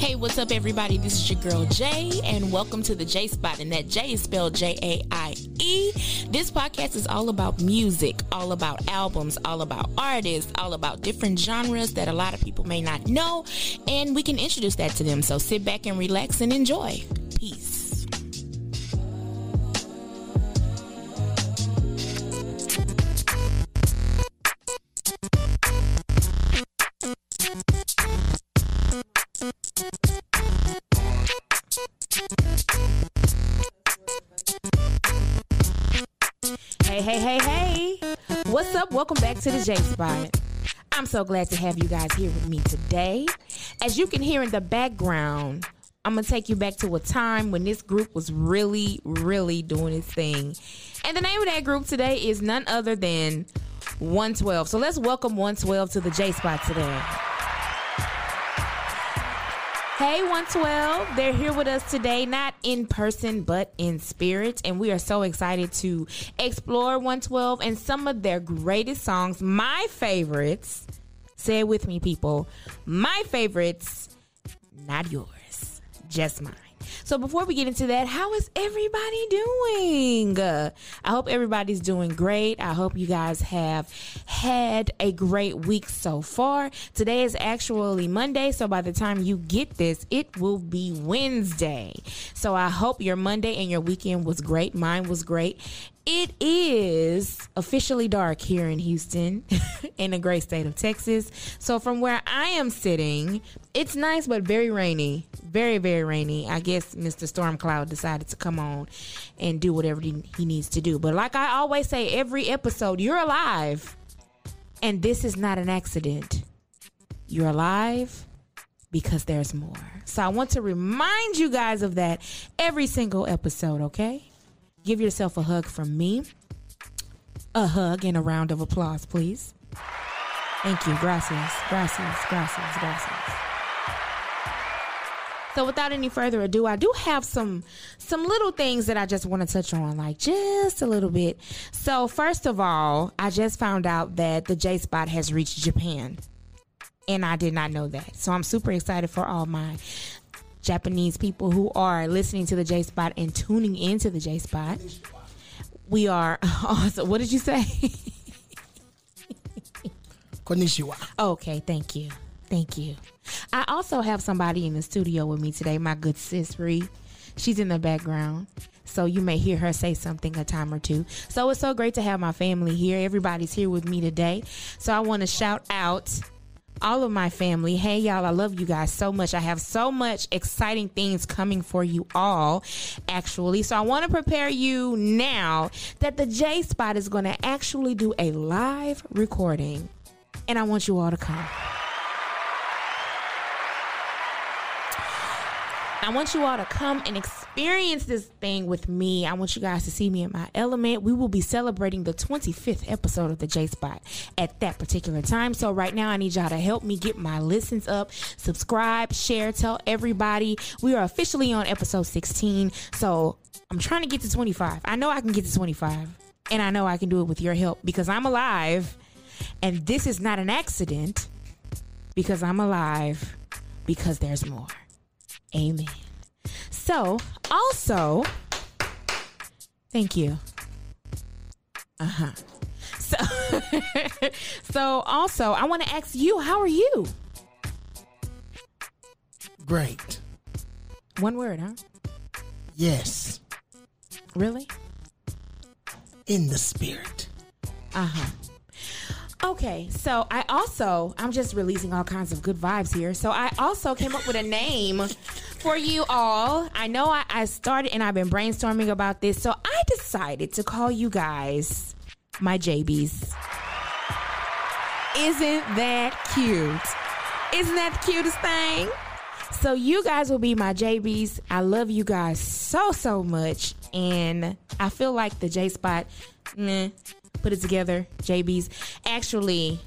Hey, what's up, everybody? This is your girl Jay, and welcome to the J Spot. And that J is spelled J A I E. This podcast is all about music, all about albums, all about artists, all about different genres that a lot of people may not know, and we can introduce that to them. So sit back and relax and enjoy. Hey, hey, hey, hey. What's up? Welcome back to the J Spot. I'm so glad to have you guys here with me today. As you can hear in the background, I'm going to take you back to a time when this group was really, really doing its thing. And the name of that group today is none other than 112. So let's welcome 112 to the J Spot today. Hey 112, they're here with us today, not in person, but in spirit. And we are so excited to explore 112 and some of their greatest songs. My favorites, say it with me, people. My favorites, not yours, just mine. So before we get into that, how is everybody doing? I hope everybody's doing great. I hope you guys have had a great week so far. Today is actually Monday, so by the time you get this, it will be Wednesday. So I hope your Monday and your weekend was great. Mine was great. It is officially dark here in Houston, in the great state of Texas. So, from where I am sitting, it's nice but very rainy. Very, very rainy. I guess Mr. Storm Cloud decided to come on and do whatever he, needs to do. But, like I always say, every episode, you're alive. And this is not an accident. You're alive because there's more. So, I want to remind you guys of that every single episode, okay? Give yourself a hug from me. A hug and a round of applause, please. Thank you. Gracias. Gracias. Gracias. Gracias. So without any further ado, I do have some some little things that I just want to touch on, like just a little bit. So first of all, I just found out that the J Spot has reached Japan. And I did not know that. So I'm super excited for all my Japanese people who are listening to the J Spot and tuning into the J Spot. We are awesome. What did you say? Konnichiwa. Okay, thank you. Thank you. I also have somebody in the studio with me today, my good sis Ree. She's in the background. So you may hear her say something a time or two. So it's so great to have my family here. Everybody's here with me today. So I want to shout out all of my family. Hey, y'all, I love you guys so much. I have so much exciting things coming for you all, actually. So I want to prepare you now that the J Spot is going to actually do a live recording. And I want you all to come. I want you all to come and experience this thing with me. I want you guys to see me in my element. We will be celebrating the 25th episode of the J Spot at that particular time. So, right now, I need y'all to help me get my listens up. Subscribe, share, tell everybody. We are officially on episode 16. So, I'm trying to get to 25. I know I can get to 25, and I know I can do it with your help because I'm alive. And this is not an accident because I'm alive because there's more. Amen. So, also, thank you. Uh huh. So, so also, I want to ask you, how are you? Great. One word, huh? Yes. Really? In the spirit. Uh huh. Okay, so I also I'm just releasing all kinds of good vibes here. So I also came up with a name for you all. I know I, I started and I've been brainstorming about this, so I decided to call you guys my JBs. Isn't that cute? Isn't that the cutest thing? So you guys will be my JBs. I love you guys so so much, and I feel like the J Spot. Meh, put it together, JB's. Actually,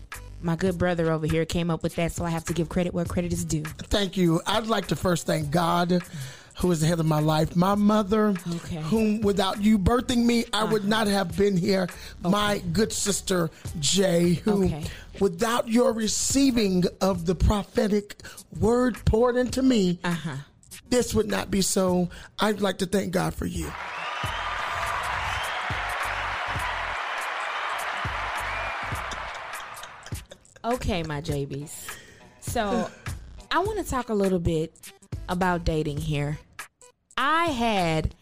my good brother over here came up with that, so I have to give credit where credit is due. Thank you. I'd like to first thank God who is the head of my life, my mother, Okay. whom without you birthing me, I would not have been here. My good sister Jay, who Okay. without your receiving of the prophetic word poured into me, Uh-huh. this would not be so. I'd like to thank God for you. Okay, my JBs. So, I want to talk a little bit about dating here. I had,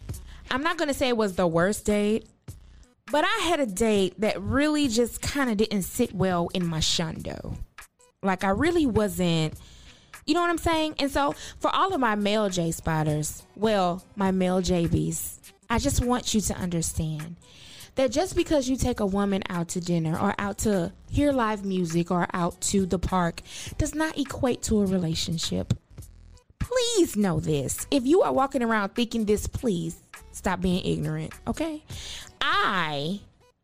I'm not going to say it was the worst date, but I had a date that really just kind of didn't sit well in my shundo. Like, I really wasn't, you know what I'm saying? And so, for all of my male J spotters, well, my male JBs, I just want you to understand that just because you take a woman out to dinner or out to hear live music or out to the park does not equate to a relationship. Please know this. If you are walking around thinking this, please stop being ignorant, okay? I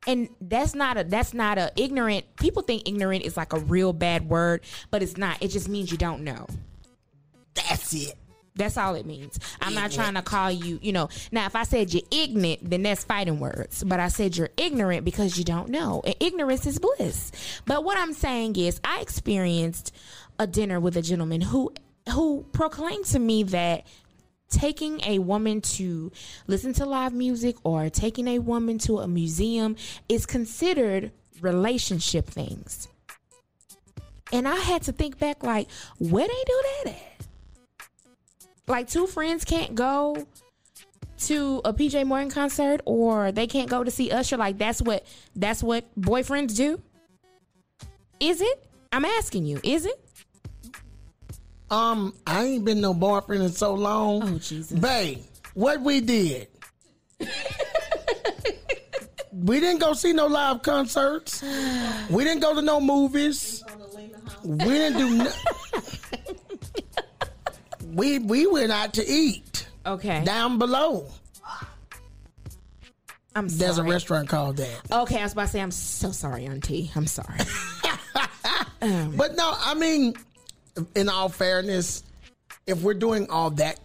and that's not a that's not a ignorant people think ignorant is like a real bad word, but it's not. It just means you don't know. That's it. That's all it means. I'm not trying to call you, you know. Now, if I said you're ignorant, then that's fighting words. But I said you're ignorant because you don't know. And ignorance is bliss. But what I'm saying is, I experienced a dinner with a gentleman who who proclaimed to me that taking a woman to listen to live music or taking a woman to a museum is considered relationship things. And I had to think back like, where they do that at? Like two friends can't go to a PJ Morton concert or they can't go to see Usher like that's what that's what boyfriends do? Is it? I'm asking you, is it? Um, I ain't been no boyfriend in so long. Oh, Jesus. Babe, what we did. we didn't go see no live concerts. We didn't go to no movies. We didn't do no- We we went out to eat Okay. down below. I'm sorry. There's a restaurant called that. Okay, I was about to say I'm so sorry, Auntie. I'm sorry. But no, I mean, in all fairness, if we're doing all that,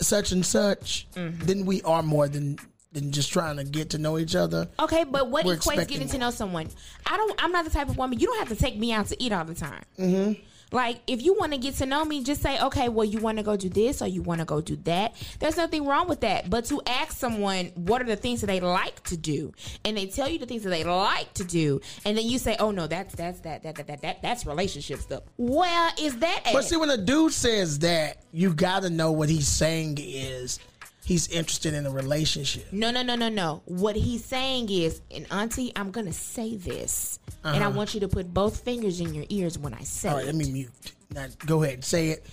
such and such, Mm-hmm. then we are more than than just trying to get to know each other. Okay, but what We're equates getting to know someone? I don't. I'm not the type of woman. You don't have to take me out to eat all the time. Mm-hmm. Like, if you want to get to know me, just say, okay, well, you want to go do this or you want to go do that. There's nothing wrong with that. But to ask someone what are the things that they like to do, and they tell you the things that they like to do, and then you say, oh no, that's that's that that that that, that that's relationship stuff. Well, is that? At? But see, when a dude says that, you got to know what he's saying is he's interested in a relationship. No, no, no, no, no. What he's saying is, and Auntie, I'm gonna say this, and I want you to put both fingers in your ears when I say Uh-huh. All right, it. let me mute. Now, go ahead, and say it.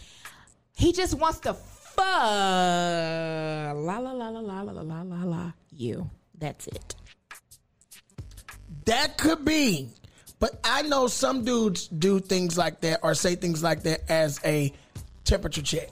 He just wants to fuck la la la la la la la la la you. That's it. That could be. But I know some dudes do things like that or say things like that as a temperature check.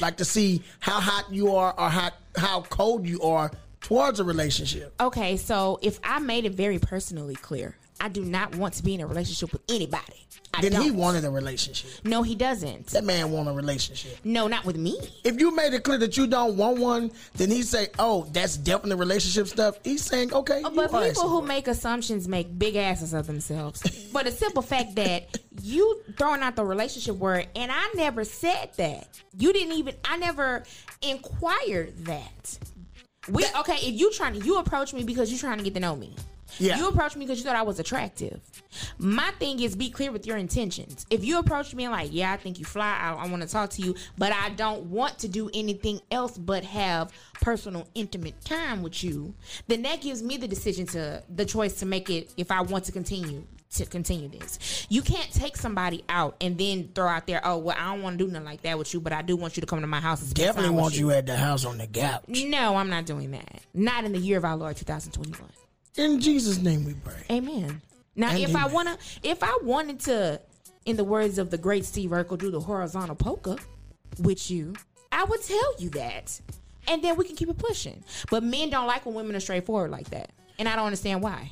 Like to see how hot you are or how, how cold you are towards a relationship. Okay, so if I made it very personally clear, I do not want to be in a relationship with anybody. I Then don't. he wanted a relationship. No, he doesn't. That man want a relationship. No, not with me. If you made it clear that you don't want one, then he say, "Oh, that's definitely relationship stuff." He's saying, "Okay." you But people who make assumptions make big asses of themselves. For the simple fact that you throwing out the relationship word, and I never said that. You didn't even. I never inquired that. We okay. If you trying to, you approach me because you're trying to get to know me. Yeah. You approached me because you thought I was attractive. My thing is be clear with your intentions. If you approach me and like, yeah, I think you fly, I, I want to talk to you, but I don't want to do anything else but have personal, intimate time with you, then that gives me the decision to the choice to make it if I want to continue to continue this. You can't take somebody out and then throw out there, oh well, I don't want to do nothing like that with you, but I do want you to come to my house and definitely want you at the house on the couch. No, I'm not doing that. Not in the year of our Lord 2021. In Jesus' name, we pray. Amen. Now, And if I wanna, if I wanted to, in the words of the great Steve Urkel, do the horizontal polka with you, I would tell you that, and then we can keep it pushing. But men don't like when women are straightforward like that, and I don't understand why.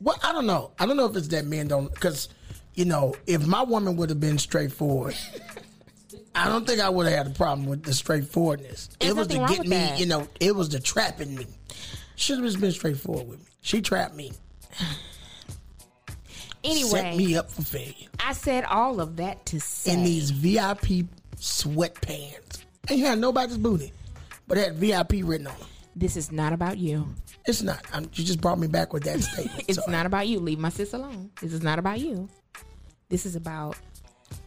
Well, I don't know. I don't know if it's that men don't because, you know, if my woman would have been straightforward, I don't think I would have had a problem with the straightforwardness. There's it was to get me, that. you know, it was the trapping me. Should have just been straightforward with me. She trapped me. Anyway, Set me up for failure. I said all of that to say In these VIP sweatpants. Ain't had nobody's booty. But had VIP written on them. this is not about you. It's not. I'm, you just brought me back with that statement. It's not about you. Leave my sis alone. This is not about you. This is about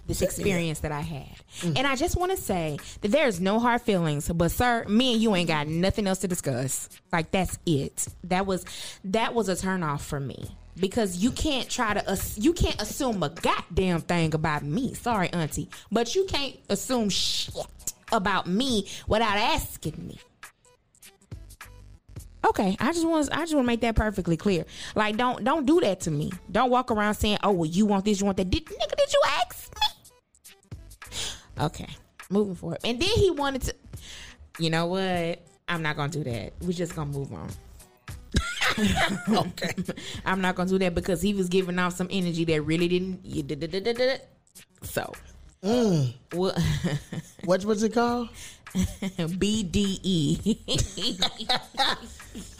this experience that I had. Mm. And I just want to say that there's no hard feelings, but sir, me and you ain't got nothing else to discuss. Like that's it. That was that was a turnoff for me. Because you can't try to you can't assume a goddamn thing about me. Sorry, auntie, but you can't assume shit about me without asking me. Okay, I just want I just want to make that perfectly clear. Like, don't don't do that to me. Don't walk around saying, "Oh, well, you want this, you want that." Did nigga, did you ask? Okay, moving forward. And then he wanted to. You know what? I'm not gonna do that. We're just gonna move on. okay. I'm not gonna do that because he was giving off some energy that really didn't. So, mm. well, What was it called? BDE.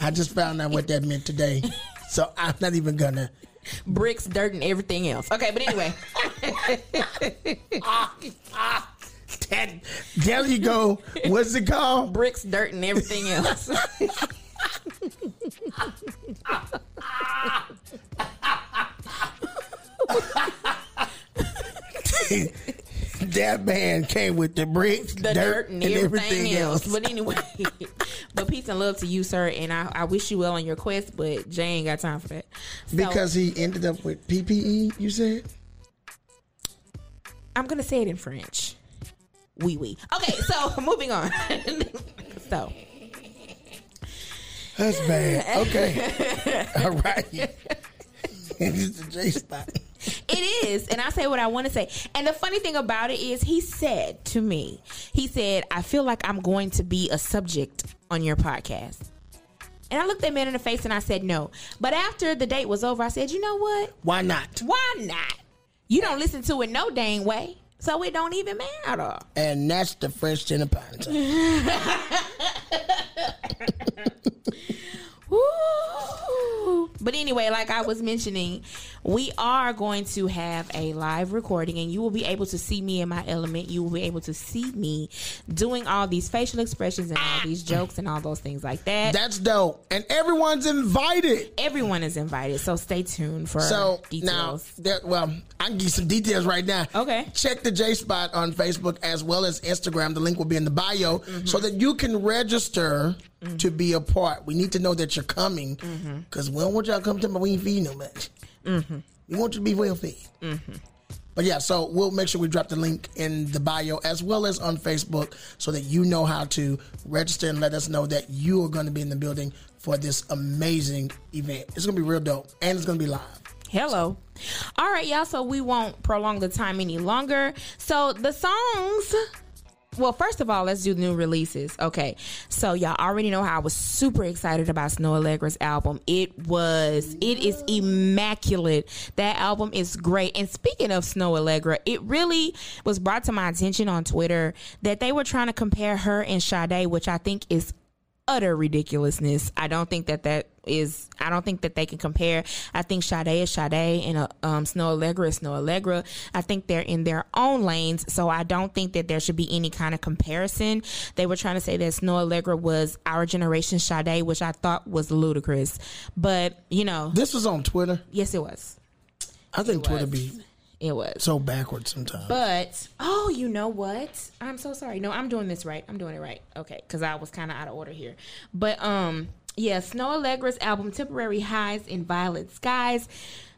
I just found out what that meant today. So I'm not even gonna. Bricks, dirt, and everything else. Okay, but anyway, That, there you go. What's it called? bricks, dirt, and everything else. that man came with the bricks, the dirt, and, everything, else. But anyway, but peace and love to you, sir. And I, I wish you well on your quest, but Jay ain't got time for that. So, because he ended up with PPE. You said I'm gonna say it in French. Oui, oui. Okay, so moving on. so that's bad. Okay, all right. it's the J spot. It is, and I say what I want to say. And the funny thing about it is, he said to me, he said, "I feel like I'm going to be a subject on your podcast." And I looked that man in the face and I said, "No." But after the date was over, I said, "You know what? Why not? Why not? You don't listen to it no dang way, so it don't even matter." And that's the first fresh tin But anyway, like I was mentioning, we are going to have a live recording, and you will be able to see me in my element. You will be able to see me doing all these facial expressions and all these jokes and all those things like that. That's dope. And everyone's invited. Everyone is invited, so stay tuned for So now, details. there, well, I can give you some details right now. Okay. Check the J Spot on Facebook as well as Instagram. The link will be in the bio Mm-hmm. so that you can register to be a part. We need to know that you're coming Mm-hmm. because we don't want y'all to come to my we ain't feed no much. We want you to be well fed. Mm-hmm. But yeah, so we'll make sure we drop the link in the bio as well as on Facebook so that you know how to register and let us know that you are going to be in the building for this amazing event. It's going to be real dope and it's going to be live. Hello. All right, y'all. So we won't prolong the time any longer. So the songs. Well, first of all, let's do new releases. Okay. So y'all already know how I was super excited about Snoh Aalegra's album. It was, it is immaculate. That album is great. And speaking of Snoh Aalegra, it really was brought to my attention on Twitter that they were trying to compare her and Sade, which I think is utter ridiculousness. I don't think that that is. I don't think that they can compare. I think Sade is Sade and uh, um, Snoh Aalegra is Snoh Aalegra. I think they're in their own lanes, so I don't think that there should be any kind of comparison. They were trying to say that Snoh Aalegra was our generation Sade, which I thought was ludicrous. But you know, This was on Twitter. yes, it was. I think Twitter be It was. so backwards sometimes. But oh, you know what? I'm so sorry. No, I'm doing this right. I'm doing it right. Okay, because I was kind of out of order here. But um, yeah, Snoh Aalegra's album "Temporary Highs in Violet Skies"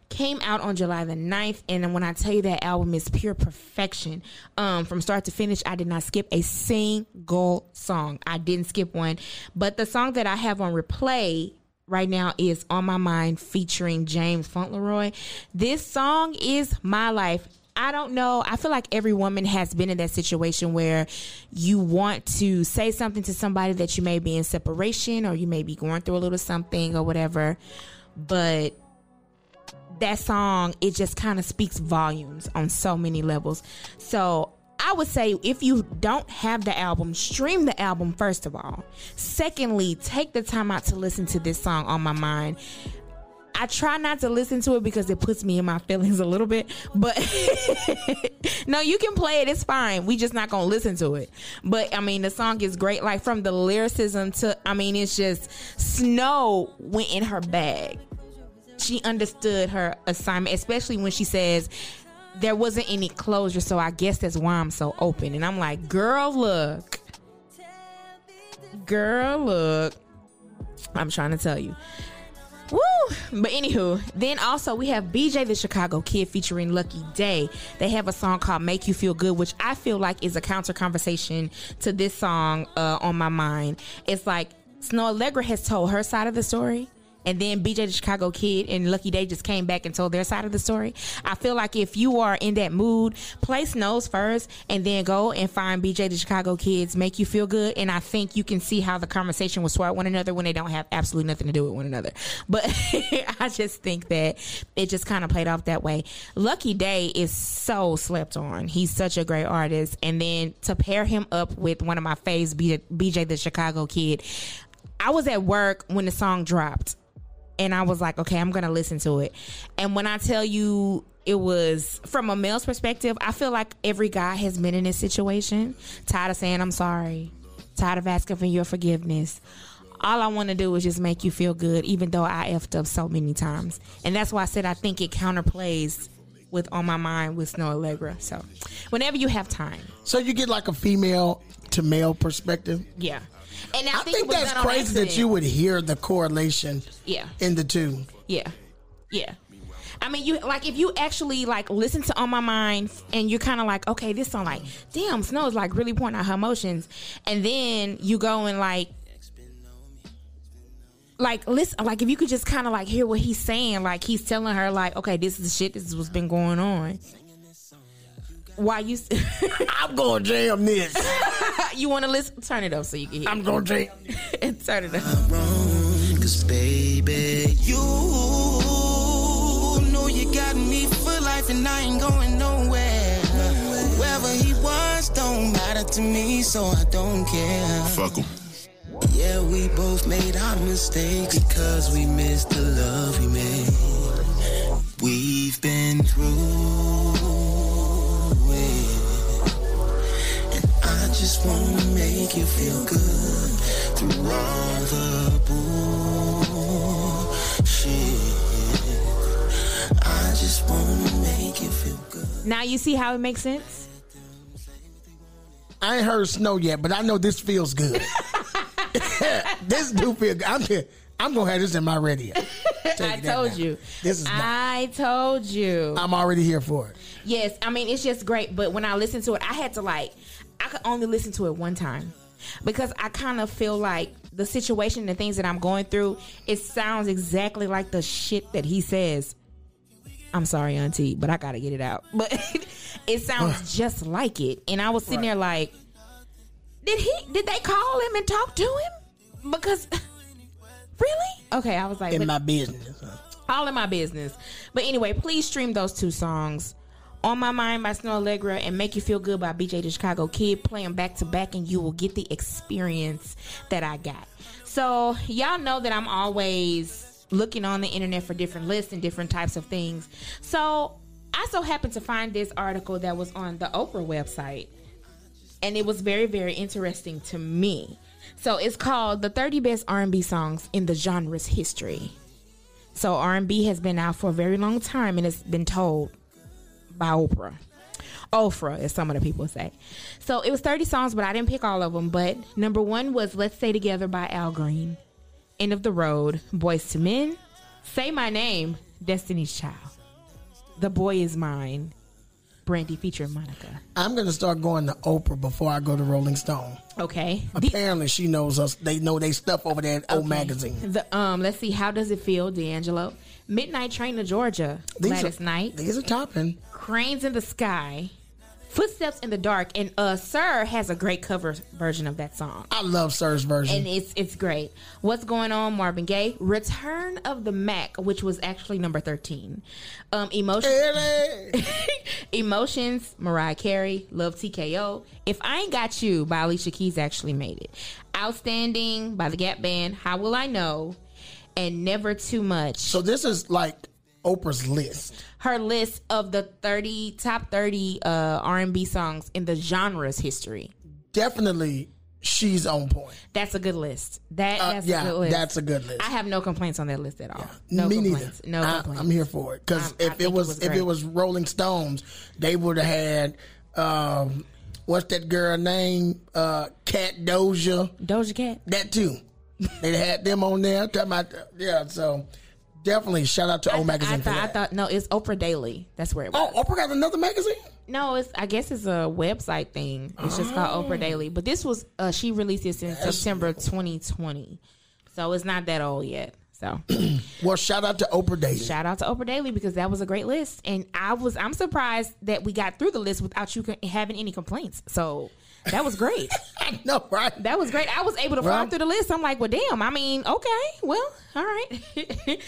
came out on July the 9th and when I tell you that album is pure perfection um from start to finish I did not skip a single song I didn't skip one but the song that I have on replay right now is On My Mind featuring James Fauntleroy. This song is my life. I don't know. I feel like every woman has been in that situation where you want to say something to somebody that you may be in separation or you may be going through a little something or whatever. But that song, it just kind of speaks volumes on so many levels. So I would say if you don't have the album, stream the album first of all. Secondly, take the time out to listen to this song on my mind. I try not to listen to it because it puts me in my feelings a little bit. But no, you can play it. It's fine. We just not gonna listen to it. But I mean, the song is great. Like from the lyricism to, I mean, it's just Snoh went in her bag. She understood her assignment, especially when she says there wasn't any closure. So I guess that's why I'm so open. And I'm like, girl, look, girl, look. I'm trying to tell you. Woo! But anywho, then also we have BJ the Chicago Kid featuring Lucky Daye. They have a song called Make You Feel Good, which I feel like is a counter conversation to this song uh, on my mind. It's like Snoh Aalegra has told her side of the story and then BJ the Chicago Kid and Lucky Daye just came back and told their side of the story. I feel like if you are in that mood, play Snoh's first and then go and find BJ the Chicago Kids, make you feel good. And I think you can see how the conversation will swart one another when they don't have absolutely nothing to do with one another. But I just think that it just kind of played off that way. Lucky Daye is so slept on. He's such a great artist. And then to pair him up with one of my faves, BJ the Chicago Kid, I was at work when the song dropped and I was like, okay, I'm gonna listen to it. And when I tell you it was from a male's perspective, I feel like every guy has been in this situation. Tired of saying I'm sorry, tired of asking for your forgiveness. All I want to do is just make you feel good, even though I effed up so many times. And that's why I said I think it counterplays with on my mind with Snoh Aalegra. So whenever you have time. So you get like a female to male perspective. Yeah. And I, I think, think that's crazy that you would hear the correlation. Yeah. In the two. Yeah. Yeah. I mean, you like if you actually like listen to On My Mind and you're kind of like, okay, this song like, damn, Snoh is like really pointing out her emotions, and then you go and like, like listen, like if you could just kind of like hear what he's saying, like he's telling her like, okay, this is the shit, this is what's been going on. Why you? I'm gonna jam this. you want to listen? Turn it up so you can hear. I'm gonna jam. Turn it up. Cause baby, you know you got me for life, and I ain't going nowhere. Whoever he was don't matter to me, so I don't care. Fuck him. Yeah, we both made our mistakes because we missed the love we made. We've been through wanna make you feel good through all the bullshit. I just wanna make you feel good. Now you see how it makes sense? I ain't heard Snoh yet, but I know this feels good. this do feel good. I'm. I'm gonna have this in my radio. I told now. you. This is. I told you. I'm already here for it. Yes, I mean it's just great. But when I listened to it, I had to like I could only listen to it one time because I kind of feel like the situation, the things that I'm going through, it sounds exactly like the shit that he says. I'm sorry, Auntie, but I gotta get it out. But it sounds just like it, and I was sitting right. there like, did he? Did they call him and talk to him? Because really, okay, I was like, in my business, all in my business. But anyway, please stream those two songs. On My Mind by Snoh Aalegra and Make You Feel Good by BJ the Chicago Kid. Play them back to back and you will get the experience that I got. So, y'all know that I'm always looking on the internet for different lists and different types of things. So, I so happened to find this article that was on the Oprah website. And it was very, very interesting to me. So, it's called The 30 Best R&B Songs in the Genre's History. So, R&B has been out for a very long time and it's been told by Oprah. Oprah, as some of the people say. So it was 30 songs, but I didn't pick all of them. But number one was Let's Stay Together by Al Green. End of the Road, Boyz II Men. Say My Name, Destiny's Child. The Boy Is Mine, Brandy featuring Monica. I'm going to start going to Oprah before I go to Rolling Stone. Okay. Apparently, she knows us. They know they stuff over there at okay. old magazine. The, um, let's see. How does it feel, D'Angelo? Midnight Train to Georgia. These Gladys are, Knight. These are topping. Cranes in the Sky, Footsteps in the Dark, and uh, Sir has a great cover version of that song. I love Sir's version. And it's it's great. What's going on, Marvin Gaye? Return of the Mack, which was actually number thirteen. Um, emotions, emotions. Mariah Carey, Love TKO. If I Ain't Got You by Alicia Keys actually made it. Outstanding by the Gap Band. How Will I Know? And Never Too Much. so this is like Oprah's list. her list of the 30 top 30 uh, R&B songs in the genre's history. Definitely, she's on point. That's a good list. That Uh, that's yeah, a good list. that's a good list. I have no complaints on that list at all. No Me complaints. neither. No I, complaints. I'm here for it because Um, if it it was, was if it was Rolling Stones, they would have had um, what's that girl name? Uh, Cat Doja. Doja Cat. That too. They had them on there. Talking about yeah. So definitely shout out to O I, Magazine for thought, I thought no, it's Oprah Daily. That's where it was. oh, Oprah got another magazine. No, it's I guess it's a website thing. It's just called Oh. Oprah Daily. But this was uh, she released this in September 2020, so it's not that old yet. So Well, shout out to Oprah Daily. shout out to Oprah Daily because that was a great list, and I was I'm surprised that we got through the list without you having any complaints. So that was great. no, right? that was great. I was able to fly Well- through the list. I'm like, well, damn. I mean, okay, well, all right.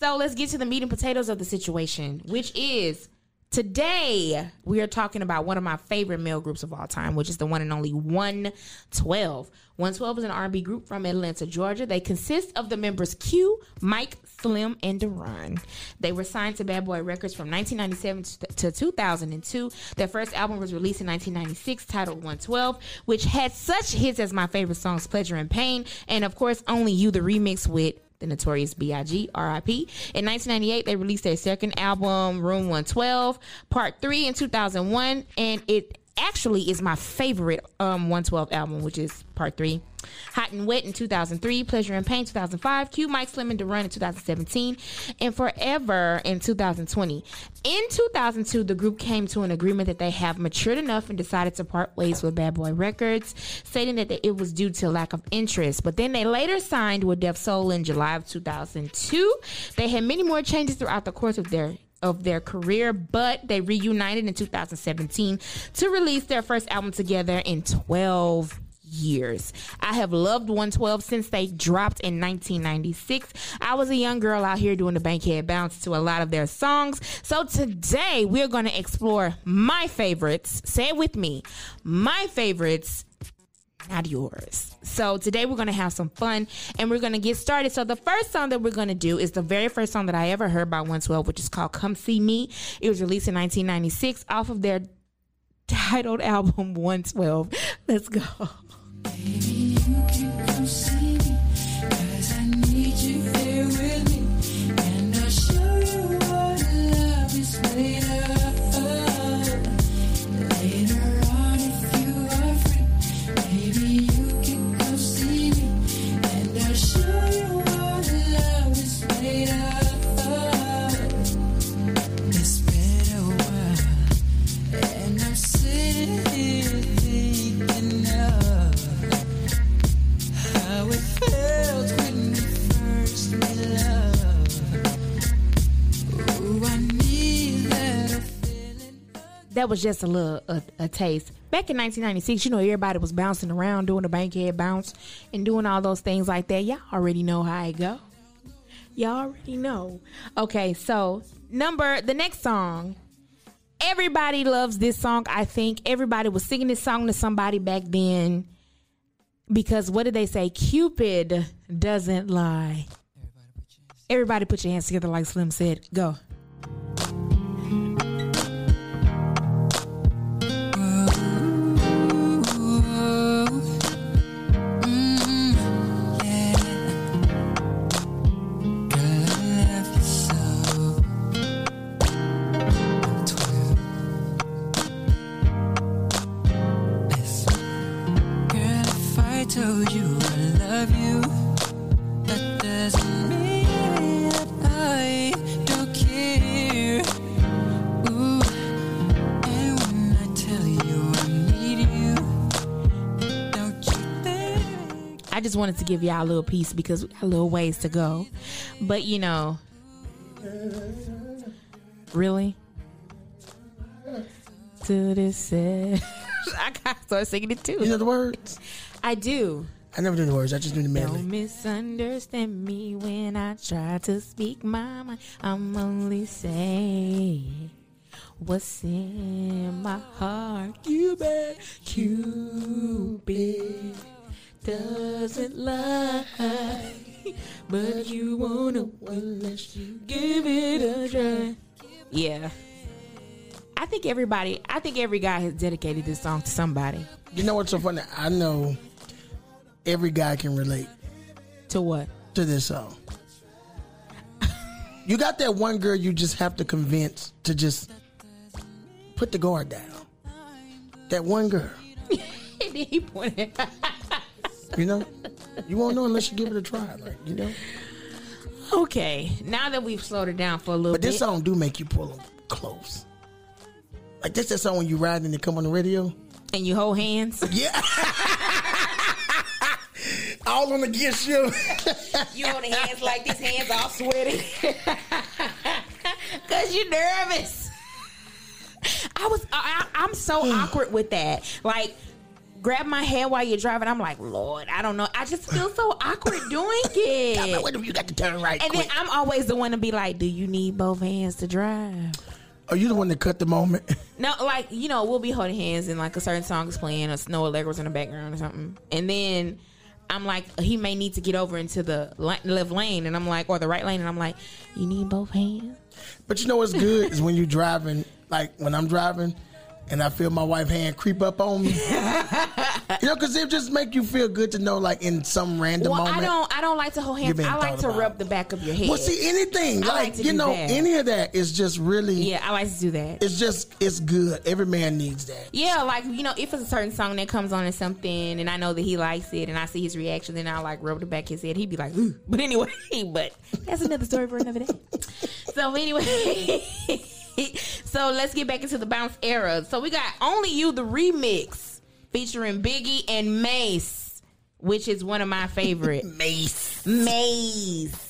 so let's get to the meat and potatoes of the situation, which is today we are talking about one of my favorite male groups of all time, which is the one and only 112. 112 is an R&B group from Atlanta, Georgia. They consist of the members Q, Mike, Slim, and Daron. They were signed to Bad Boy Records from 1997 to 2002. Their first album was released in 1996, titled 112, which had such hits as my favorite songs, Pleasure and Pain, and of course, Only You, the remix with the notorious B.I.G. R.I.P. In 1998, they released their second album, Room 112, Part 3 in 2001, and it actually is my favorite um 112 album, which is Part 3. Hot and Wet in 2003, Pleasure and Pain 2005, Q Mike Slim and Run in 2017, and Forever in 2020. In 2002, the group came to an agreement that they have matured enough and decided to part ways with Bad Boy Records, stating that it was due to lack of interest. But then they later signed with Def Soul in July of 2002. They had many more changes throughout the course of their of their career, but they reunited in 2017 to release their first album together in 12 years. I have loved 112 since they dropped in 1996. I was a young girl out here doing the Bankhead bounce to a lot of their songs. So today we're going to explore my favorites. Say it with me. My favorites not yours. So today we're going to have some fun and we're going to get started. So the first song that we're going to do is the very first song that I ever heard by 112, which is called Come See Me. It was released in 1996 off of their titled album 112. Let's go. Come see me, 'cause I need you here That was just a little a, a taste. Back in 1996, you know, everybody was bouncing around doing the bankhead bounce and doing all those things like that. Y'all already know how it go. Y'all already know. Okay, so number the next song. Everybody loves this song. I think everybody was singing this song to somebody back then. Because what did they say? Cupid doesn't lie. Everybody put your hands together like Slim said. Go. Just wanted to give y'all a little piece because we got a little ways to go. But you know, really? to this. I got started singing it too. You know the words? I do. I never do the words. I just do the melody. Don't misunderstand me when I try to speak my mind. I'm only saying what's in my heart. Cupid, Cupid doesn't lie, but you wanna unless you give it a try. Yeah. I think everybody, I think every guy has dedicated this song to somebody. You know what's so funny? I know every guy can relate To what? to this song. You got that one girl you just have to convince to just put the guard down. That one girl. And then he pointed. You know? You won't know unless you give it a try. Like, you know? Okay, now that we've slowed it down for a little bit But this bit, song do make you pull them close. Like this is song when you ride and they come on the radio. and you hold hands, Yeah. All on against you. you hold the hands like these hands all sweaty, cause you're nervous. I was, I, I- I'm so hmm. awkward with that. Like, grab my hand while you're driving. I'm like, Lord, I don't know. I just feel so awkward doing it. Wait a minute, you got to turn right And quick. then I'm always the one to be like, Do you need both hands to drive? Are you the one that cut the moment? No, like you know, we'll be holding hands and like a certain song is playing, or Snoh Aalegra's in the background or something, and then I'm like, he may need to get over into the left lane, and I'm like, or the right lane, and I'm like, you need both hands. But you know what's good is when you're driving, like when I'm driving and I feel my wife hand creep up on me. you know, because it just make you feel good to know, like in some random Well, moment. I don't, I don't like to hold hands. I like to rub the back of your head. Well, see, anything I like like, you know, that. any of that is just really. yeah, I like to do that. It's just it's good. Every man needs that. Yeah, like you know, if it's a certain song that comes on and something, and I know that he likes it, and I see his reaction, then I like rub the back of his head. He'd be like, Ooh. but anyway, but that's another story for another day. So anyway, so let's get back into the bounce era. So we got only you the remix featuring Biggie and Mase, which is one of my favorite. Mase. Mase.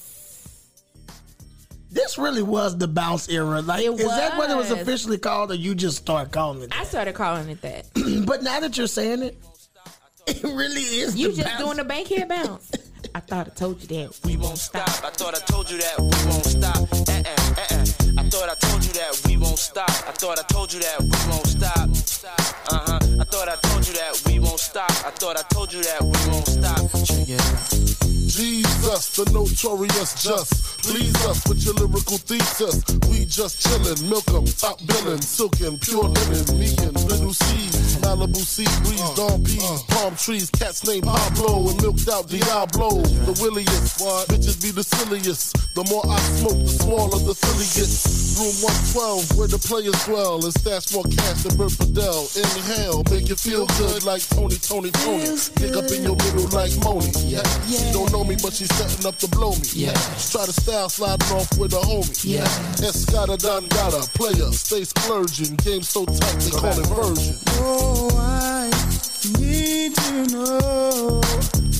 This really was the bounce era. Like, It is that what it was was. officially called, or you just start calling it? I started calling it that. But now that you're saying it, it really is. You the just bounce. doing the bankhead bounce. I thought I told you that. we won't stop. I thought I told you that we won't stop. Uh-uh, uh-uh. I thought I told you that we won't stop. I thought I told you that we won't stop. Uh-huh. I thought I told you that we won't stop. I thought I told you that we won't stop. Check it out. Jesus, the notorious just. Please us with your lyrical thesis. We just chillin', milk 'em, top billin', silkin', pure linen, me and little seeds, Malibu sea breeze, dawn peas, palm trees, cats named Pablo and milked out Diablo. The williest, why bitches be the silliest. The more I smoke, the smaller the silly gets. Room 112, where the players dwell, and stash more cash than Bert Fidel. Inhale, make you feel good like Tony, Tony, Tony. Pick up in your middle like Moni. Yeah. She don't know me, but she's setting up to blow me. Yeah. Try to style sliding off with a homie. Yeah. Escada Dangada, player, stay splurging. Game so tight, they call it version. Oh, I need to know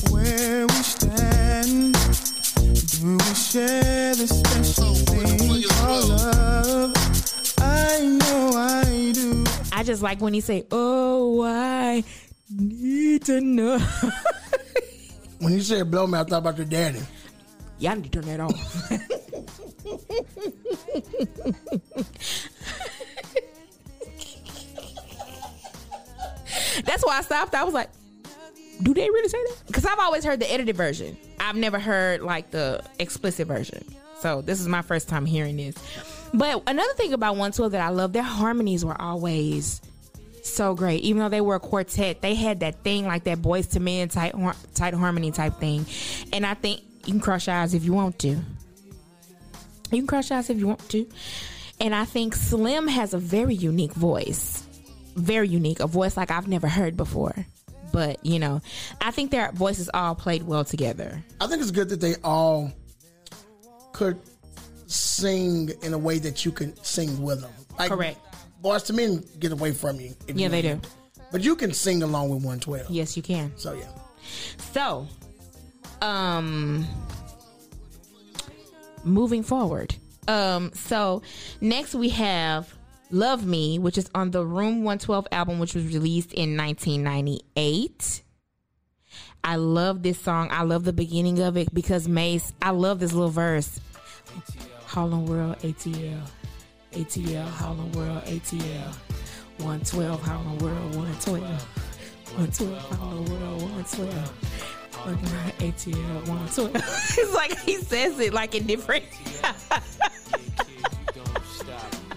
where we stand. Do we share this special thing? I know I do. I just like when he say, "Oh, I need to know." When you said blow me, I thought about your daddy. Y'all need to turn that off. That's why I stopped. I was like, "Do they really say that?" Because I've always heard the edited version. I've never heard like the explicit version. So this is my first time hearing this. But another thing about 112 that I love, their harmonies were always so great. Even though they were a quartet, they had that thing like that Boyz II Men tight tight harmony type thing. And I think you can crush your eyes if you want to. You can crush your eyes if you want to. And I think Slim has a very unique voice. Very unique, a voice like I've never heard before. But, you know, I think their voices all played well together. I think it's good that they all could sing in a way that you can sing with them. Like, Correct. Boyz II Men get away from you. if Yeah, you they do. But you can sing along with 112. Yes, you can. So, yeah. So, um, moving forward. Um, so next we have Love Me, which is on the Room 112 album, which was released in 1998. I love this song. I love the beginning of it because Mase, I love this little verse. Harlem World ATL. ATL, Harlem World ATL. 112, Harlem World 112. 112, Harlem World 112. 112, ATL 112. it's like he says it like in different.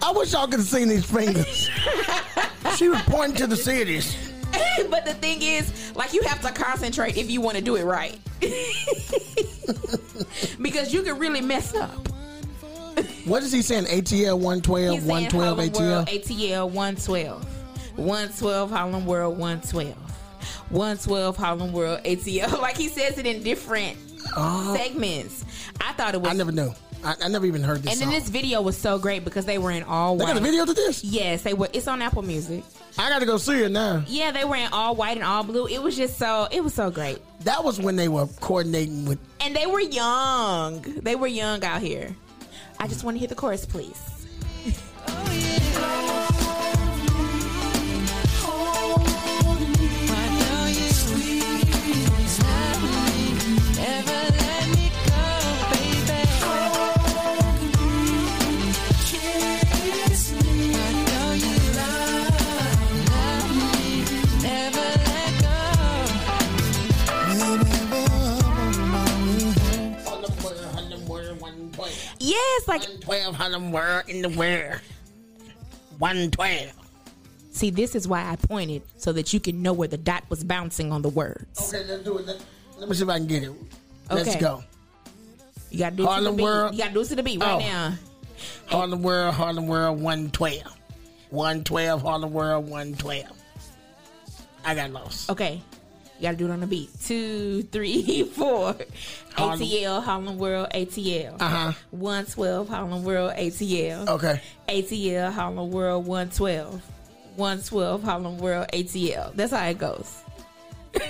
I wish y'all could have seen these fingers. she was pointing to the cities. but the thing is, like, you have to concentrate if you want to do it right. because you can really mess up. What is he saying? ATL 112, He's 112 Harlem World, ATL? ATL 112. 112 Harlem World 112. 112 Harlem World ATL. Like he says it in different oh. segments. I thought it was. I never knew. I, I never even heard this and then this video was so great because they were in all they white. got a video to this? Yes, they were. It's on Apple Music. I got to go see it now. Yeah, they were in all white and all blue. It was just so. It was so great. That was when they were coordinating with. And they were young. They were young out here. I just want to hear the chorus, please. Yes, like 112 Harlem World in the world. 112. see, this is why I pointed so that you can know where the dot was bouncing on the words. Okay, let's do it. Let, let me see if I can get it. Let's Okay. go. You gotta do it to Harlem the beat. World. You gotta do it to the beat right Oh. now. Harlem World, Harlem World, 112. 112, Harlem World, 112. I got lost. Okay. You gotta do it on the beat. Two, three, four. Harlem- ATL, Harlem World, ATL. Uh-huh. 112, Harlem World, ATL. Okay. ATL, Harlem World, 112. 112, Harlem World, ATL. That's how it goes.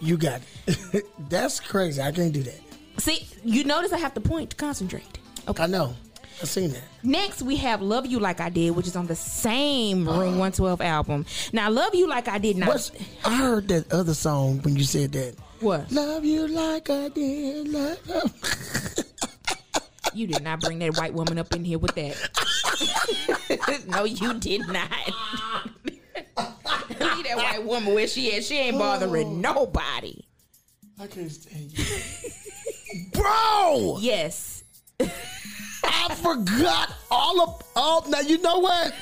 You got it. That's crazy. I can't do that. See, you notice I have to point to concentrate. Okay. I know. I seen that. Next, we have Love You Like I Did, which is on the same Room 112 album. Now, Love You Like I Did not. What's, I heard that other song when you said that. What? Love you like I did. Love You did not bring that white woman up in here with that. no, you did not. Leave that white woman where she is. She ain't bothering oh. nobody. I can't stand you. Bro! Yes. I forgot all of all. Now you know what?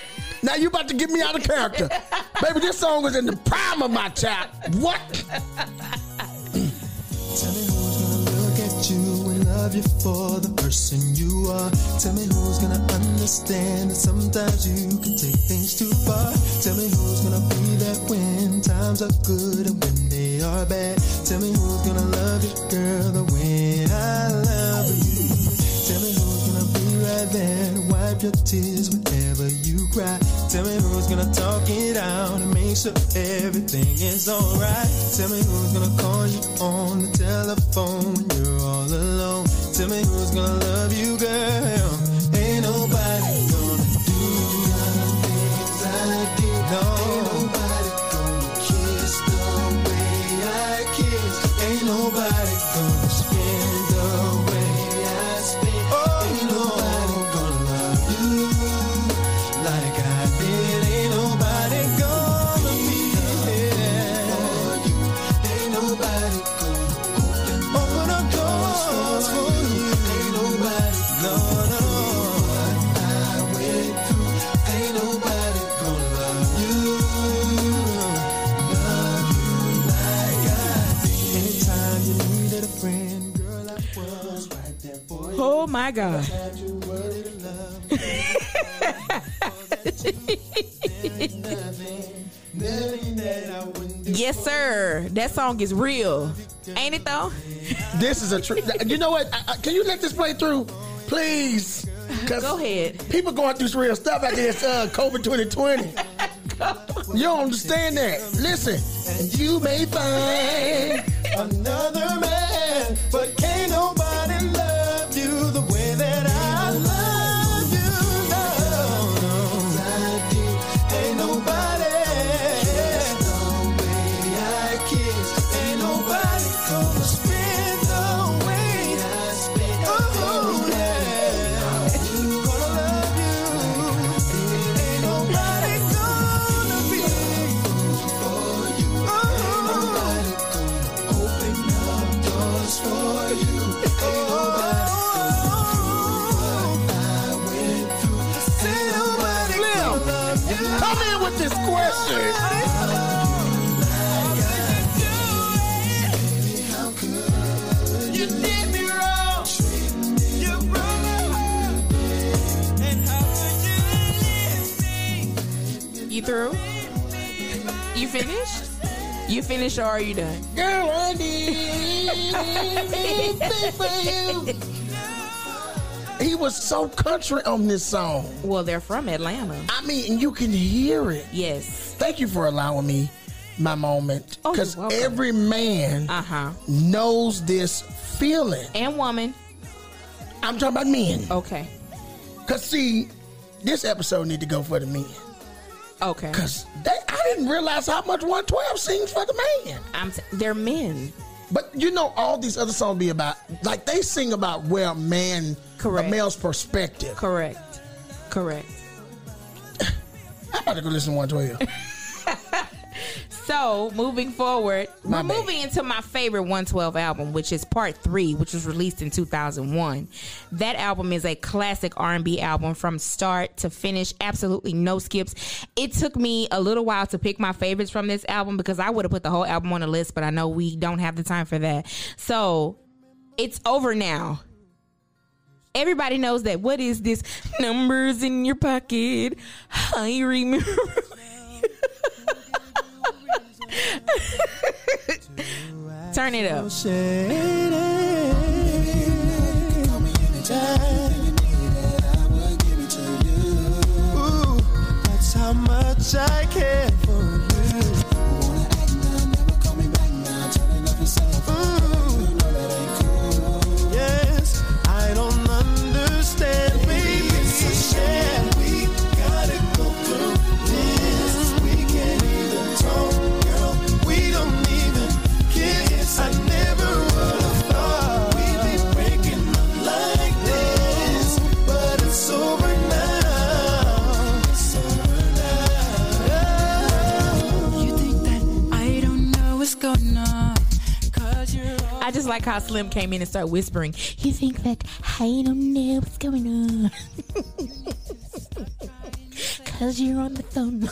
Now you about to get me out of character, baby. This song was in the prime of my child. What? Tell me who's gonna look at you and love you for the person you are. Tell me who's gonna understand that sometimes you can take things too far. Tell me who's gonna be there when times are good and when they are bad. Tell me who's gonna love you, girl, the way I love you. Tell me to wipe your tears whenever you cry. Tell me who's gonna talk it out and make sure everything is alright. Tell me who's gonna call you on the telephone when you're all alone. Tell me who's gonna love you, do. Yes, sir. That song is real. Ain't it though? This is a true. You know what? I, I, can you let this play through, please? Go ahead. People going through some real stuff out there. It's uh, COVID 2020. You don't understand that. Listen, and you may find another man, but can't nobody finished or are you done? Girl, I did anything for you. He was so country on this song. Well, they're from Atlanta. I mean, you can hear it. Yes. Thank you for allowing me my moment. Oh, Because welcome. every man Uh huh. knows this feeling. And woman. I'm talking about men. Okay. Because, see, this episode need to go for the men. Okay. Because they I didn't realize how much 112 sings for the man. I'm. s- They're men. But you know, all these other songs be about, like, they sing about where a man, Correct. a male's perspective. Correct. Correct. I'm about to go listen to 112. So moving forward, My we're bad. moving into my favorite 112 album, which is Part Three, which was released in 2001. That album is a classic R&B album from start to finish, absolutely no skips. It took me a little while to pick my favorites from this album because I would have put the whole album on the list, but I know we don't have the time for that. So it's over now. Everybody knows that. What is this? Numbers in your pocket. I remember. Turn it up. That's how much I care for you. Like how Slim came in and started whispering. You think that I don't know what's going on? Cause you're on the phone.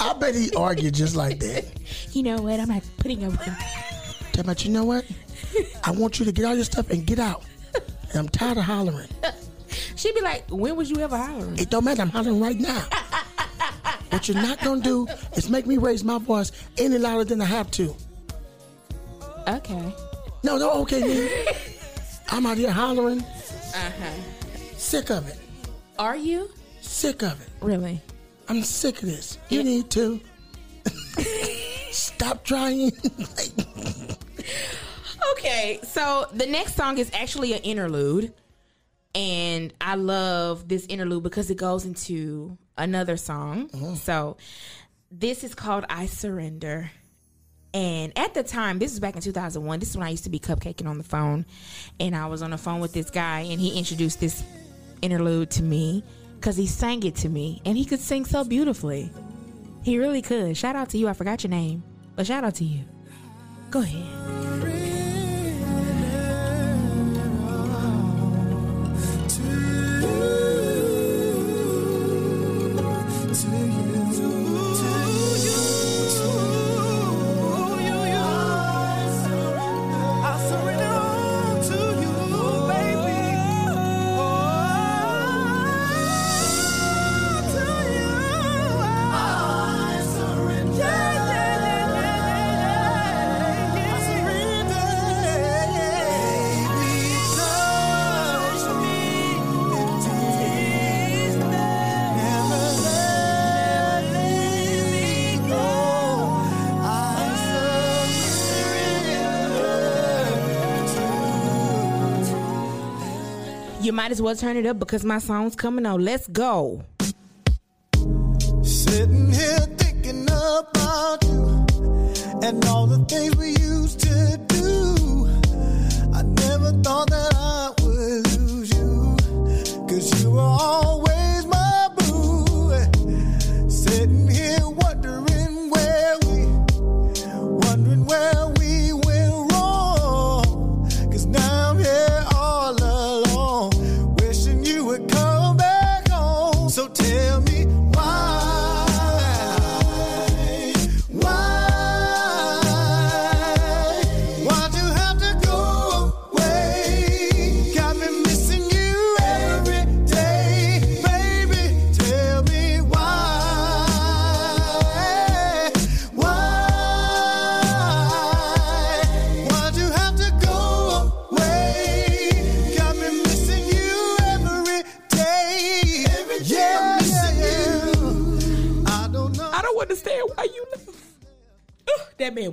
I bet he argued just like that. you know what? I'm not putting up with Tell about you know what? I want you to get all your stuff and get out. And I'm tired of hollering. She'd be like, when was you ever hollering? It don't matter. I'm hollering right now. what you're not gonna do is make me raise my voice any louder than I have to. Okay. No, no, okay, man. I'm out here hollering. Uh-huh. Sick of it. Are you? Sick of it. Really? I'm sick of this. You need to stop trying. Okay, so the next song is actually an interlude. And I love this interlude because it goes into another song. So this is called I Surrender. And at the time, this is back in 2001. This is when I used to be cupcaking on the phone. And I was on the phone with this guy, and he introduced this interlude to me because he sang it to me. And he could sing so beautifully. He really could. Shout out to you. I forgot your name, but shout out to you. Go ahead. Might as well turn it up because my song's coming on. Let's go. Sitting here thinking about you and all the things we used to do. I never thought that I would lose you. Cause you were always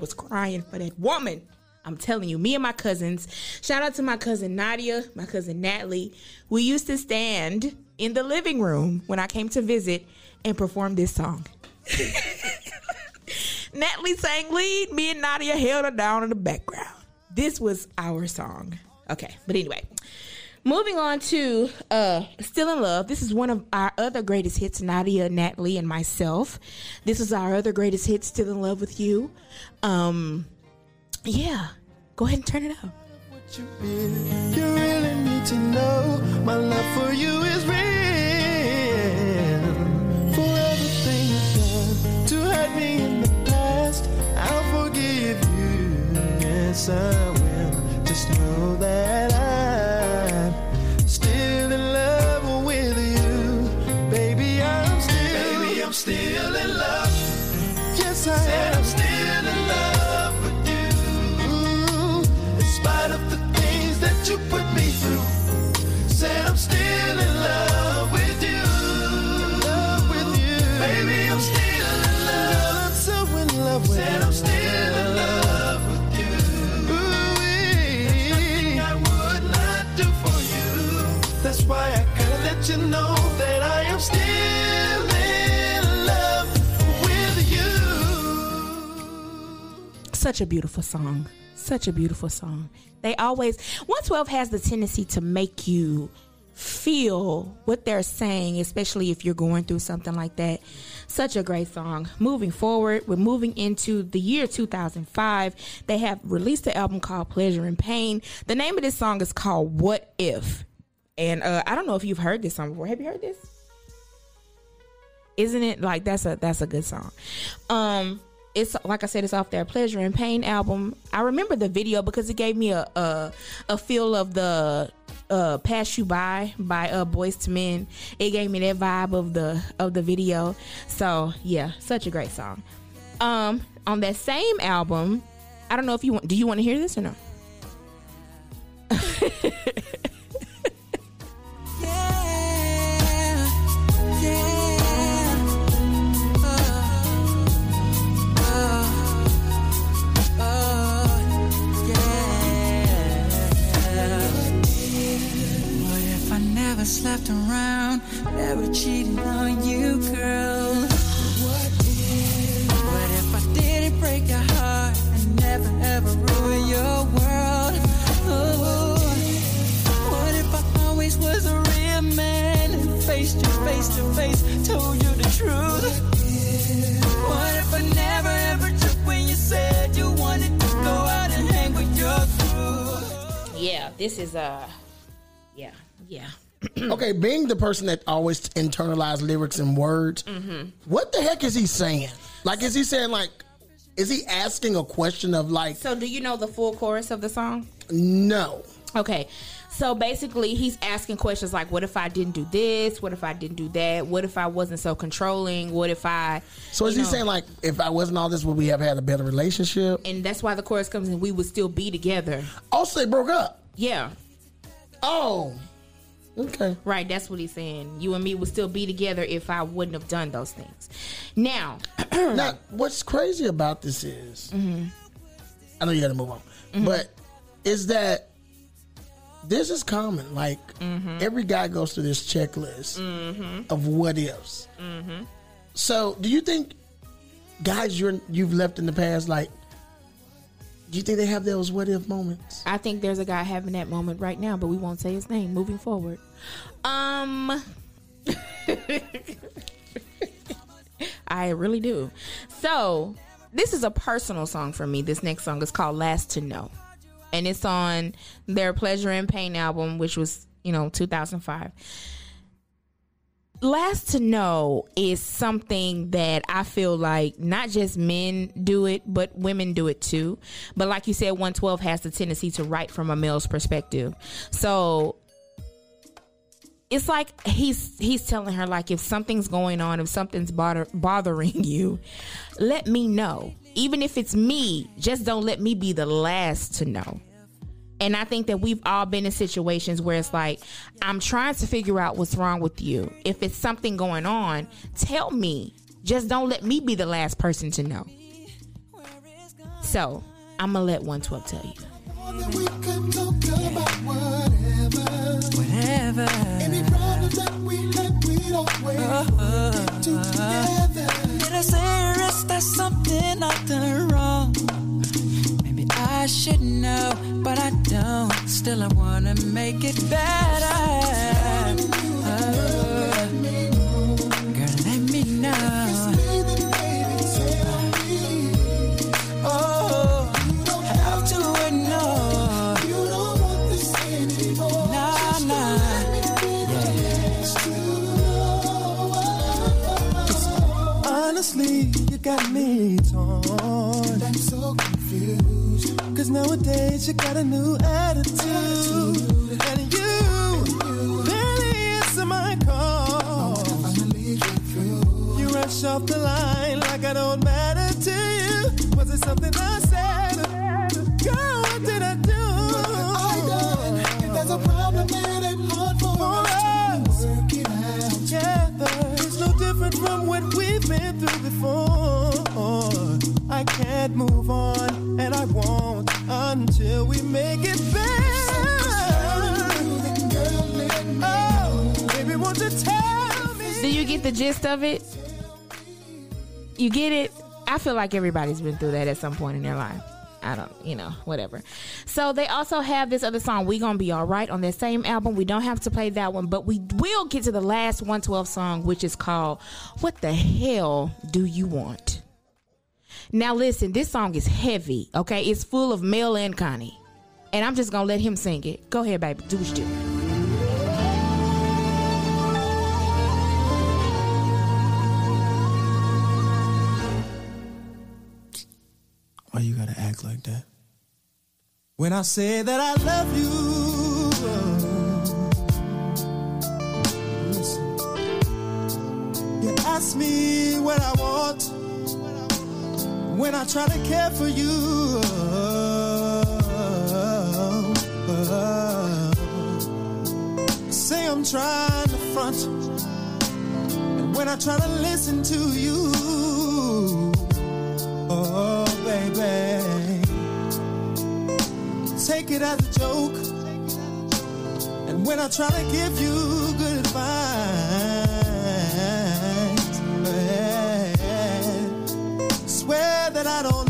was crying for that woman. I'm telling you, me and my cousins, shout out to my cousin Nadia, my cousin Natalie. We used to stand in the living room when I came to visit and perform this song. Natalie sang lead, me and Nadia held her down in the background. This was our song. Okay, but anyway, moving on to uh Still in Love. This is one of our other greatest hits, Nadia, Natalie, and myself. This is our other greatest hit, Still in Love with You. Um yeah. Go ahead and turn it up. what you really, you really need to know. My love for you is real. For everything you've done to hurt me in the past, I'll forgive you. Yes, I will. Just know that I'm love. Yes, I am. Still in love with you. Mm, in spite of the things that you put me through. Said I'm still in love with you. Love with you. Baby, I'm still in love. I'm so in love with Said I'm still in love with you. Ooh-wee. I would not do for you. That's why I gotta let you know that I am still Such a beautiful song. Such a beautiful song. They always 112 has the tendency to make you feel what they're saying, especially if you're going through something like that. Such a great song. Moving forward, we're moving into the year 2005. They have released an album called Pleasure and Pain. The name of this song is called What If. And uh, I don't know if you've heard this song before. Have you heard this? Isn't it like that's a that's a good song? Um it's like I said, it's off their Pleasure and Pain album. I remember the video because it gave me a a, a feel of the uh, "Pass You By" by uh, Boyz II Men. It gave me that vibe of the of the video. So yeah, such a great song. Um, on that same album, I don't know if you want. Do you want to hear this or no? never slept around, never cheated on you, girl? What if? What if I didn't break your heart and never ever ruin your world? Oh, what if I always was a real man and faced you face to face, told you the truth? What if I never ever took when you said you wanted to go out and hang with your crew? Yeah, this is uh, yeah, yeah. okay, being the person that always internalize lyrics and words, what the heck is he saying? Like, is he saying like, is he asking a question of like, So, do you know the full chorus of the song? no? Okay. So basically, he's asking questions like, "What if I didn't do this? What if I didn't do that? What if I wasn't so controlling? What if I?" So is he know- saying like, if I wasn't all this, would we have had a better relationship? And that's why the chorus comes in. We would still be together. Oh, also, they broke up. Yeah, Oh, okay. right. That's what he's saying. You and me would still be together if I wouldn't have done those things. Now, now, what's crazy about this is, mm-hmm. I know you got to move on, mm-hmm. but is that this is common. Like mm-hmm. every guy goes through this checklist of what ifs. So, do you think guys you're you've left in the past, like, do you think they have those what if moments? I think there's a guy having that moment right now, but we won't say his name. Moving forward, um, I really do. So this is a personal song for me. This next song is called "Last to Know," and it's on their "Pleasure and Pain" album, which was you know 2005. Last to know is something that I feel like not just men do it, but women do it too. But like you said, 112 has the tendency to write from a male's perspective. So it's like he's he's telling her like if something's going on, if something's bother, bothering you, let me know. Even if it's me, just don't let me be the last to know. And I think that we've all been in situations where it's like, I'm trying to figure out what's wrong with you. If it's something going on, tell me. Just don't let me be the last person to know. So I'm gonna let 112 tell you. We could talk about whatever. Whatever. Any problems that we had, we always get together. Did I say rest? That's something I've done wrong. I should know, but I don't. Still, I wanna make it better. Oh, girl, let me know. Oh, You don't have to ignore. Nah, nah. Honestly, you got me torn. Nowadays you got a new attitude. And you barely answer my call. You rush off the line like I don't matter to you. Was it something I said? Girl, what did I do? If there's a problem, it ain't hard for us to work it out together. It's no different from what we've been through before. I can't move on, I until we make it better. Oh, baby, won't you tell me? Do you get the gist of it? You get it? I feel like everybody's been through that at some point in their life. I don't, you know, whatever. So they also have this other song, We Gonna Be Alright, on their same album. We don't have to play that one, but we will get to the last 112 song, which is called What the Hell Do You Want? Now, listen, this song is heavy, okay? It's full of melancholy. And I'm just gonna let him sing it. Go ahead, baby. Do what you do. Why you gotta act like that? When I say that I love you, uh, listen. You ask me what I want when I try to care for you. Say I'm trying to front, and when I try to listen to you. Oh, baby. Take it as a joke. And when I try to give you good that I don't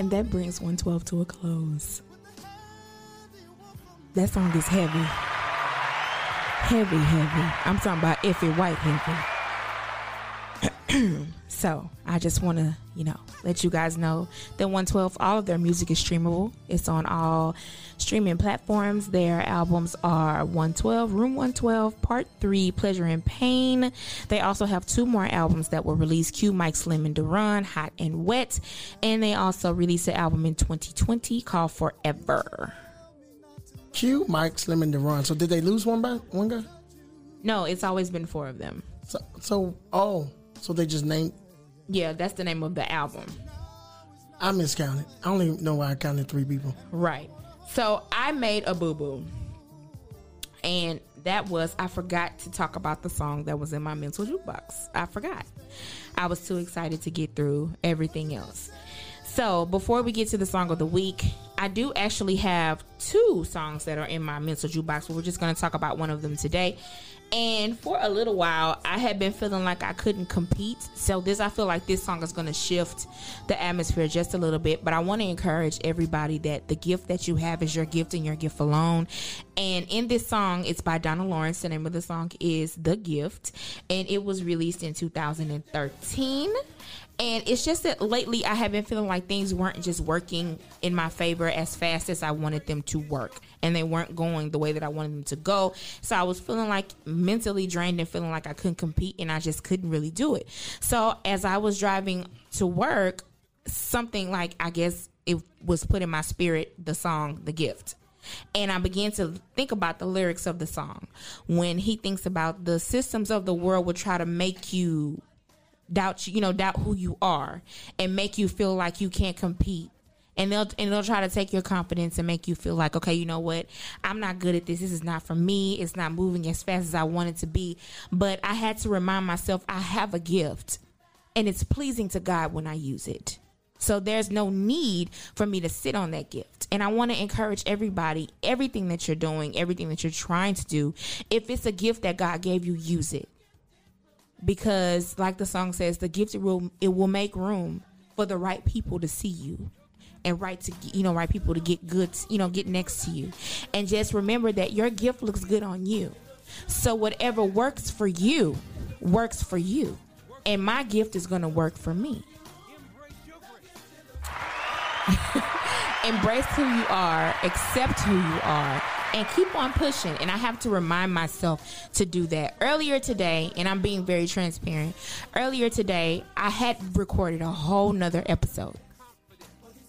And that brings 112 to a close. That song is heavy. Heavy, heavy. I'm talking about Effie White heavy. so I just want to, you know, let you guys know that 112, all of their music is streamable. It's on all streaming platforms. Their albums are 112, Room 112, Part 3, Pleasure and Pain. They also have two more albums that were released Q, Mike Slim, and Daron, Hot and Wet. And they also released an album in 2020 called Forever. Q, Mike, Slim, and Daron. So did they lose one by one guy? No, it's always been four of them. So, so oh, so they just named. Yeah, that's the name of the album. I miscounted. I only know why I counted three people. Right. So I made a boo boo. And that was, I forgot to talk about the song that was in my mental jukebox. I forgot. I was too excited to get through everything else. So before we get to the song of the week, I do actually have two songs that are in my mental jukebox, but we're just going to talk about one of them today. And for a little while, I had been feeling like I couldn't compete. So this, I feel like this song is going to shift the atmosphere just a little bit. But I want to encourage everybody that the gift that you have is your gift and your gift alone. And in this song, it's by Donald Lawrence. The name of the song is "The Gift," and it was released in 2013. And it's just that lately I have been feeling like things weren't just working in my favor as fast as I wanted them to work. And they weren't going the way that I wanted them to go. So I was feeling like mentally drained and feeling like I couldn't compete and I just couldn't really do it. So as I was driving to work, something like I guess it was put in my spirit the song The Gift. And I began to think about the lyrics of the song when he thinks about the systems of the world will try to make you doubt you, you know, doubt who you are and make you feel like you can't compete. And they'll and they'll try to take your confidence and make you feel like, okay, you know what? I'm not good at this. This is not for me. It's not moving as fast as I want it to be. But I had to remind myself I have a gift and it's pleasing to God when I use it. So there's no need for me to sit on that gift. And I want to encourage everybody, everything that you're doing, everything that you're trying to do, if it's a gift that God gave you, use it because like the song says the gifted will it will make room for the right people to see you and right to you know right people to get good you know get next to you. And just remember that your gift looks good on you. So whatever works for you works for you. And my gift is going to work for me. Embrace who you are, accept who you are, and keep on pushing. And I have to remind myself to do that. Earlier today, and I'm being very transparent, earlier today, I had recorded a whole nother episode.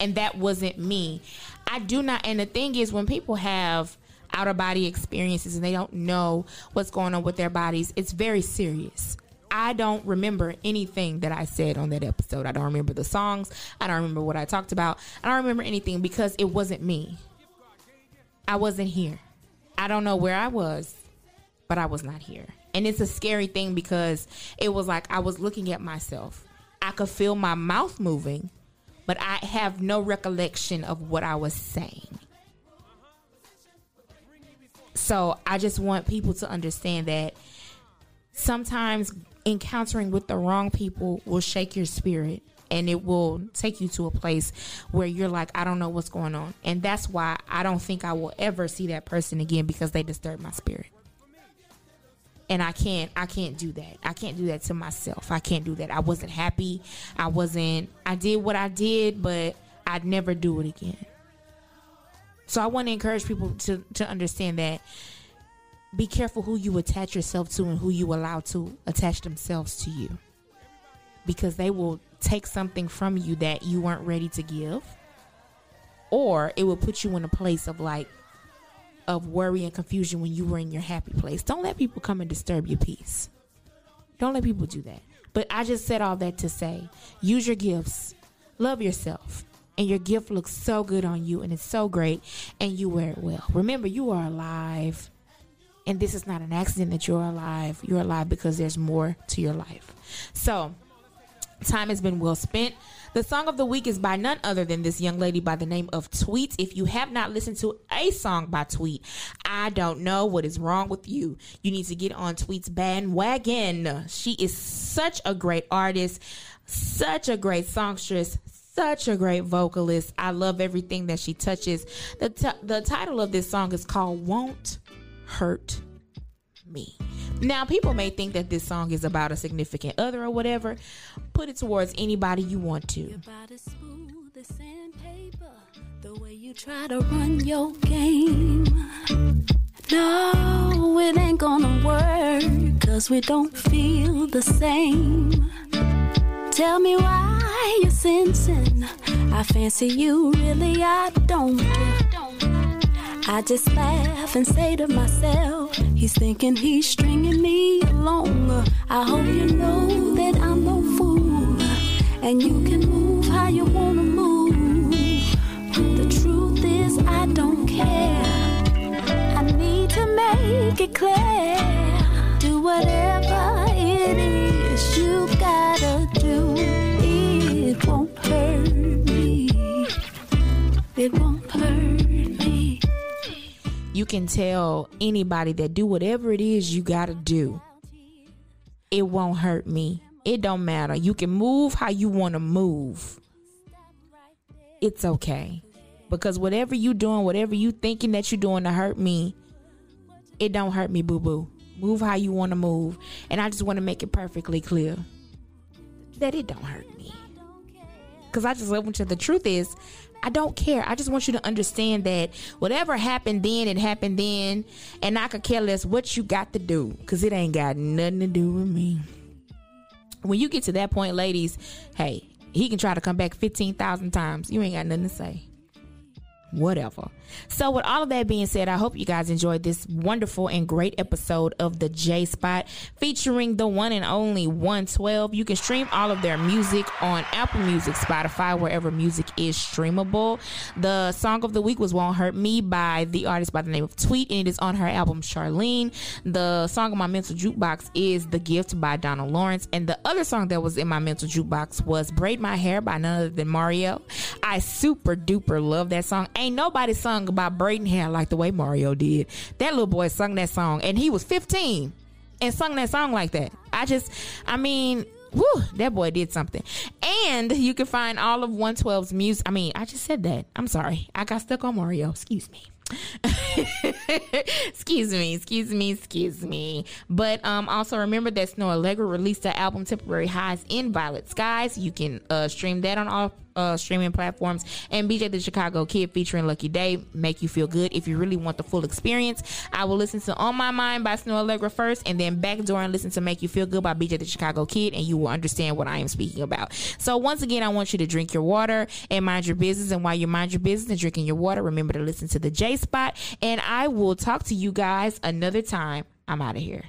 And that wasn't me. I do not, and the thing is, when people have out of body experiences and they don't know what's going on with their bodies, it's very serious. I don't remember anything that I said on that episode. I don't remember the songs. I don't remember what I talked about. I don't remember anything because it wasn't me. I wasn't here. I don't know where I was, but I was not here. And it's a scary thing because it was like I was looking at myself. I could feel my mouth moving, but I have no recollection of what I was saying. So I just want people to understand that sometimes encountering with the wrong people will shake your spirit and it will take you to a place where you're like, I don't know what's going on. And that's why I don't think I will ever see that person again because they disturb my spirit. And I can't I can't do that. I can't do that to myself. I can't do that. I wasn't happy. I wasn't I did what I did, but I'd never do it again. So I want to encourage people to to understand that be careful who you attach yourself to and who you allow to attach themselves to you because they will take something from you that you weren't ready to give or it will put you in a place of like of worry and confusion when you were in your happy place. Don't let people come and disturb your peace. Don't let people do that. But i just said all that to say use your gifts. Love yourself. And your gift looks so good on you and it's so great and you wear it well. Remember you are alive. And this is not an accident that you're alive. You're alive because there's more to your life. So, time has been well spent. The song of the week is by none other than this young lady by the name of Tweet. If you have not listened to a song by Tweet, I don't know what is wrong with you. You need to get on Tweet's bandwagon. She is such a great artist, such a great songstress, such a great vocalist. I love everything that she touches. The, t- the title of this song is called Won't hurt me. Now, people may think that this song is about a significant other or whatever. Put it towards anybody you want to. The way you try to run your game. No, it ain't gonna work. Cause we don't feel the same. Tell me why you're sensing. I fancy you, really, I don't. I just laugh and say to myself, he's thinking he's stringing me along. I hope you know that I'm no fool, and you can move how you wanna move. But the truth is, I don't care. I need to make it clear. Do whatever it is you gotta do. You can tell anybody that do whatever it is you got to do, it won't hurt me. It don't matter. You can move how you want to move. It's okay. Because whatever you doing, whatever you thinking that you doing to hurt me, it don't hurt me, boo boo. Move how you want to move. And I just want to make it perfectly clear that it don't hurt me. Because I just love you. The truth is, I don't care. I just want you to understand that whatever happened then, it happened then. And I could care less what you got to do. Because it ain't got nothing to do with me. When you get to that point, ladies, hey, he can try to come back 15,000 times. You ain't got nothing to say whatever. So, with all of that being said, I hope you guys enjoyed this wonderful and great episode of the J Spot featuring the one and only 112. You can stream all of their music on Apple Music, Spotify, wherever music is streamable. The song of the week was Won't Hurt Me by the artist by the name of Tweet, and it is on her album Charlene. The song of my mental jukebox is The Gift by Donald Lawrence, and the other song that was in my mental jukebox was Braid My Hair by none other than Mario. I super duper love that song. Ain't nobody sung about braiding hair like the way Mario did. That little boy sung that song, and he was 15 and sung that song like that. I just, I mean, whew, that boy did something. And you can find all of 112's music. I mean, I just said that. I'm sorry. I got stuck on Mario. Excuse me. excuse me, excuse me, excuse me. But um, also remember that Snoh Aalegra released the album Temporary Highs in Violet Skies. You can uh, stream that on all uh, streaming platforms. And BJ the Chicago Kid featuring Lucky Daye make you feel good. If you really want the full experience, I will listen to On My Mind by Snoh Aalegra first, and then Backdoor and listen to Make You Feel Good by BJ the Chicago Kid, and you will understand what I am speaking about. So once again, I want you to drink your water and mind your business. And while you mind your business and drinking your water, remember to listen to the J Spot. And I will talk to you guys another time. I'm out of here.